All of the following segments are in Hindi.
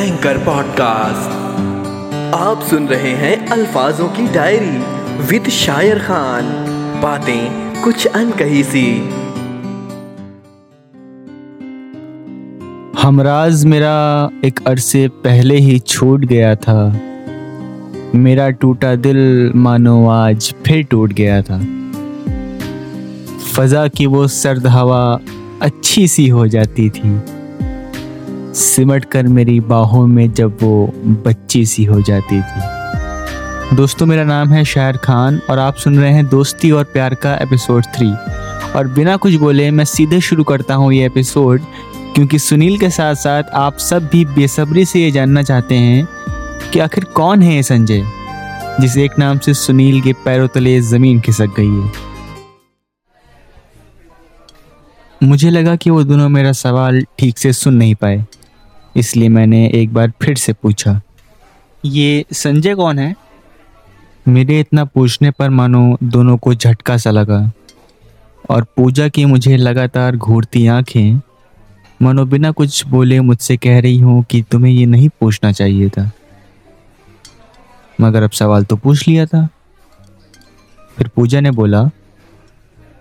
एंकर पॉडकास्ट आप सुन रहे हैं अल्फाजों की डायरी विद शायर खान। बातें कुछ अनकही सी। हमराज मेरा एक अरसे पहले ही छूट गया था। मेरा टूटा दिल मानो आज फिर टूट गया था। फजा की वो सर्द हवा अच्छी सी हो जाती थी। सिमट कर मेरी बाहों में जब वो बच्ची सी हो जाती थी। दोस्तों, मेरा नाम है शायर खान और आप सुन रहे हैं दोस्ती और प्यार का एपिसोड थ्री। और बिना कुछ बोले मैं सीधे शुरू करता हूँ ये एपिसोड, क्योंकि सुनील के साथ साथ आप सब भी बेसब्री से ये जानना चाहते हैं कि आखिर कौन है ये संजय, जिस एक नाम से सुनील के पैरों तले ज़मीन खिसक गई है। मुझे लगा कि वो दोनों मेरा सवाल ठीक से सुन नहीं पाए। इसलिए मैंने एक बार फिर से पूछा ये संजय कौन है? मेरे इतना पूछने पर मानो दोनों को झटका सा लगा और पूजा की मुझे लगातार घूरती आँखें मानो बिना कुछ बोले मुझसे कह रही हूँ कि तुम्हें ये नहीं पूछना चाहिए था। मगर अब सवाल तो पूछ लिया था। फिर पूजा ने बोला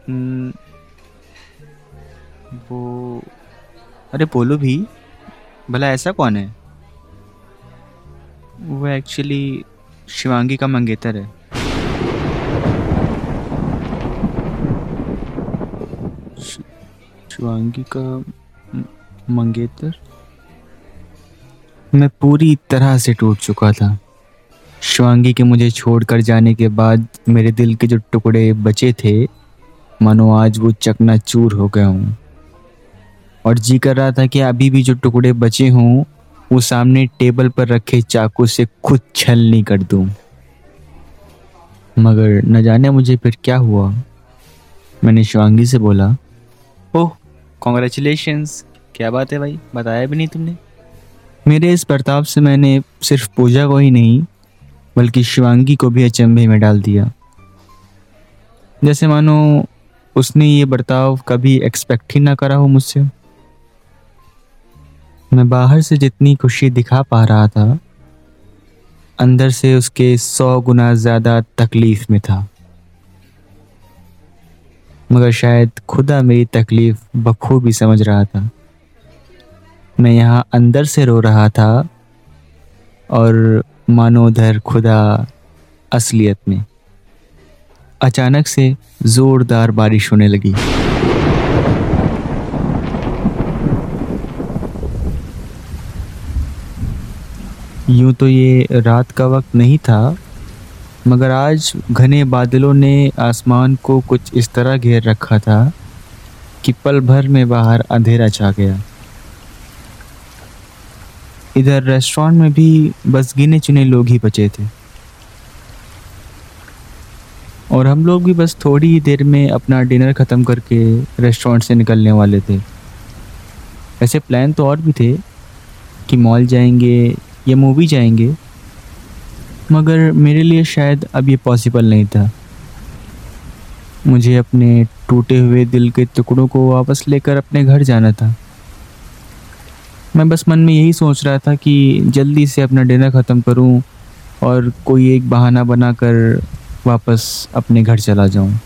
"हम्म, वो अरे बोलो भी। भला ऐसा कौन है? वो एक्चुअली शिवांगी का मंगेतर है। शिवांगी का मंगेतर? मैं पूरी तरह से टूट चुका था। शिवांगी के मुझे छोड़कर जाने के बाद मेरे दिल के जो टुकड़े बचे थे, मानो आज वो चकनाचूर हो गया हूँ। और जी कर रहा था कि अभी भी जो टुकड़े बचे हों, वो सामने टेबल पर रखे चाकू से खुद छलनी कर दूँ। मगर न जाने मुझे फिर क्या हुआ। मैंने शिवांगी से बोला, ओह कॉन्ग्रेचुलेशंस क्या बात है भाई, बताया भी नहीं तुमने? मेरे इस बर्ताव से मैंने सिर्फ़ पूजा को ही नहीं, बल्कि शिवांगी को भी अचंभे में डाल दिया। जैसे मानो उसने ये बर्ताव कभी एक्सपेक्ट ही ना करा हो मुझसे। मैं बाहर से जितनी खुशी दिखा पा रहा था, अंदर से उसके सौ गुना ज़्यादा तकलीफ़ में था। मगर शायद खुदा मेरी तकलीफ़ बखूबी समझ रहा था। मैं यहाँ अंदर से रो रहा था और मानो उधर खुदा असलियत में। अचानक से जोरदार बारिश होने लगी। यूँ तो ये रात का वक्त नहीं था, मगर आज घने बादलों ने आसमान को कुछ इस तरह घेर रखा था कि पल भर में बाहर अंधेरा छा गया। इधर रेस्टोरेंट में भी बस गिने चुने लोग ही बचे थे। और हम लोग भी बस थोड़ी ही देर में अपना डिनर ख़त्म करके रेस्टोरेंट से निकलने वाले थे। ऐसे प्लान तो और भी थे कि मॉल जाएँगे या मूवी जाएँगे। मगर मेरे लिए शायद अब ये पॉसिबल नहीं था। मुझे अपने टूटे हुए दिल के टुकड़ों को वापस लेकर अपने घर जाना था। मैं बस मन में यही सोच रहा था कि जल्दी से अपना डिनर ख़त्म करूँ और कोई एक बहाना बनाकर वापस अपने घर चला जाऊँ।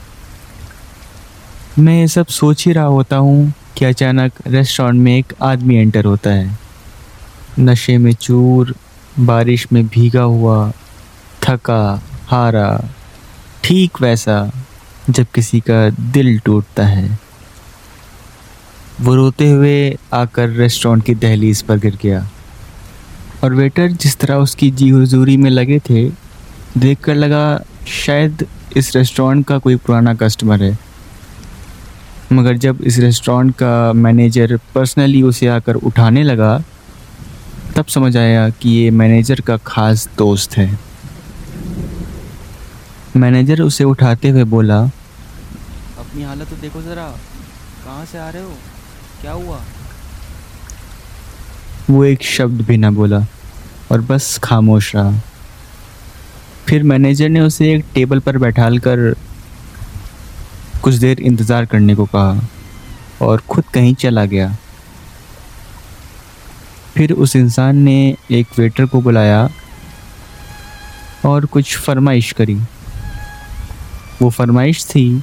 मैं ये सब सोच ही रहा होता हूँ कि अचानक रेस्टोरेंट में एक आदमी एंटर होता है। नशे में चूर, बारिश में भीगा हुआ, थका, हारा, ठीक वैसा, जब किसी का दिल टूटता है। वो रोते हुए आकर रेस्टोरेंट की दहलीज पर गिर गया। और वेटर जिस तरह उसकी जी हजूरी में लगे थे, देखकर लगा शायद इस रेस्टोरेंट का कोई पुराना कस्टमर है। मगर जब इस रेस्टोरेंट का मैनेजर पर्सनली उसे आकर उठाने लगा तब समझ आया कि ये मैनेजर का खास दोस्त है। मैनेजर उसे उठाते हुए बोला अपनी हालत तो देखो ज़रा। कहाँ से आ रहे हो? क्या हुआ? वो एक शब्द भी ना बोला और बस खामोश रहा। फिर मैनेजर ने उसे एक टेबल पर बैठाल कर कुछ देर इंतज़ार करने को कहा और खुद कहीं चला गया। फिर उस इंसान ने एक वेटर को बुलाया और कुछ फरमाइश करी। वो फरमाइश थी,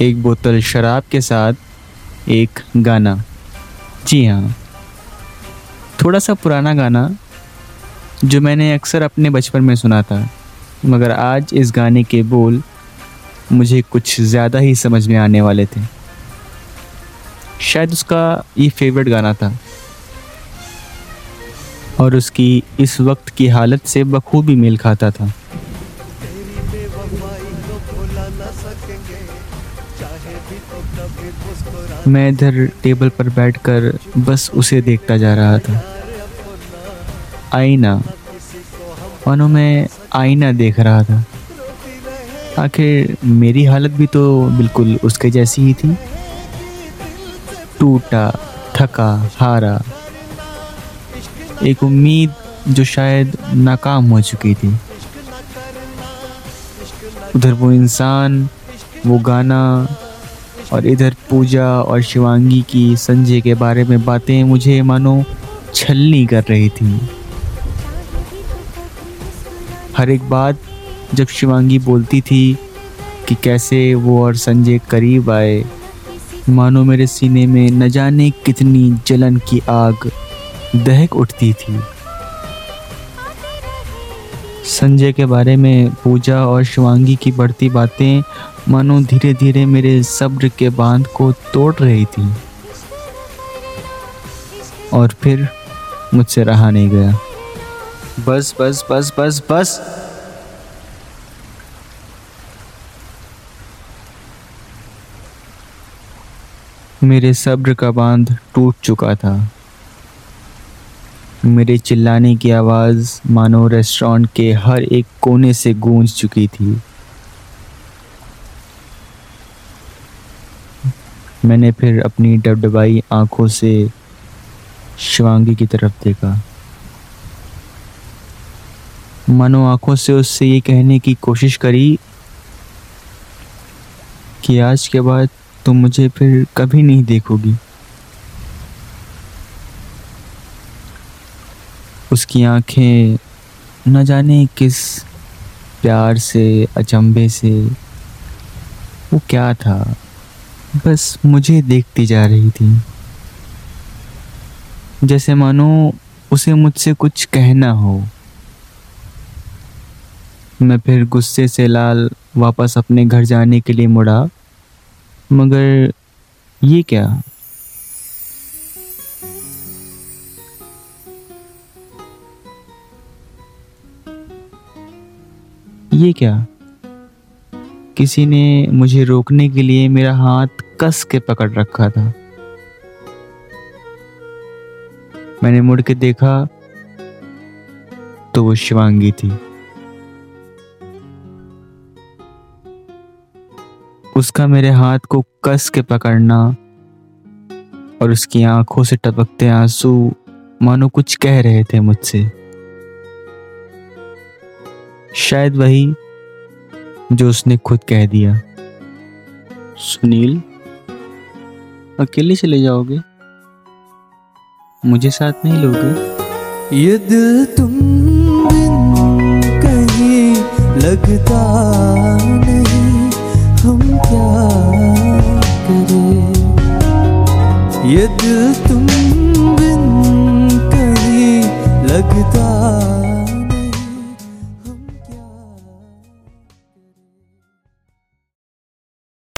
एक बोतल शराब के साथ एक गाना। जी हाँ थोड़ा सा पुराना गाना जो मैंने अक्सर अपने बचपन में सुना था, मगर आज इस गाने के बोल मुझे कुछ ज़्यादा ही समझ में आने वाले थे। शायद उसका ये फेवरेट गाना था। और उसकी इस वक्त की हालत से बखूबी मेल खाता था। मैं इधर टेबल पर बैठकर बस उसे देखता जा रहा था। आईना। मानो मैं आईना देख रहा था। आखिर मेरी हालत भी तो बिल्कुल उसके जैसी ही थी। टूटा, थका, हारा। एक उम्मीद जो शायद नाकाम हो चुकी थी। उधर वो इंसान, वो गाना और इधर पूजा और शिवांगी की संजय के बारे में बातें मुझे मानो छलनी कर रही थी। हर एक बात जब शिवांगी बोलती थी कि कैसे वो और संजय करीब आए, मानो मेरे सीने में न जाने कितनी जलन की आग दहक उठती थी। संजय के बारे में पूजा और शिवांगी की बढ़ती बातें मानो धीरे धीरे मेरे सब्र के बाँध को तोड़ रही थी। और फिर मुझसे रहा नहीं गया। बस बस बस बस बस। मेरे सब्र का बाँध टूट चुका था। मेरे चिल्लाने की आवाज़ मानो रेस्टोरेंट के हर एक कोने से गूंज चुकी थी। मैंने फिर अपनी डबडबाई आँखों से शिवांगी की तरफ़ देखा। मानो आँखों से उससे ये कहने की कोशिश करी कि आज के बाद तुम मुझे फिर कभी नहीं देखोगी। उसकी आँखें न जाने किस प्यार से, अचंभे से, वो क्या था, बस मुझे देखती जा रही थी। जैसे मानो उसे मुझसे कुछ कहना हो। मैं फिर गुस्से से लाल वापस अपने घर जाने के लिए मुड़ा, मगर ये क्या? ये क्या? किसी ने मुझे रोकने के लिए मेरा हाथ कस के पकड़ रखा था। मैंने मुड़ के देखा तो वो शिवांगी थी। उसका मेरे हाथ को कस के पकड़ना और उसकी आँखों से टपकते आँसू मानो कुछ कह रहे थे मुझसे। शायद वही जो उसने खुद कह दिया। सुनील अकेले चले जाओगे? मुझे साथ नहीं लोगे? ये दिल तुम बिन कहीं लगता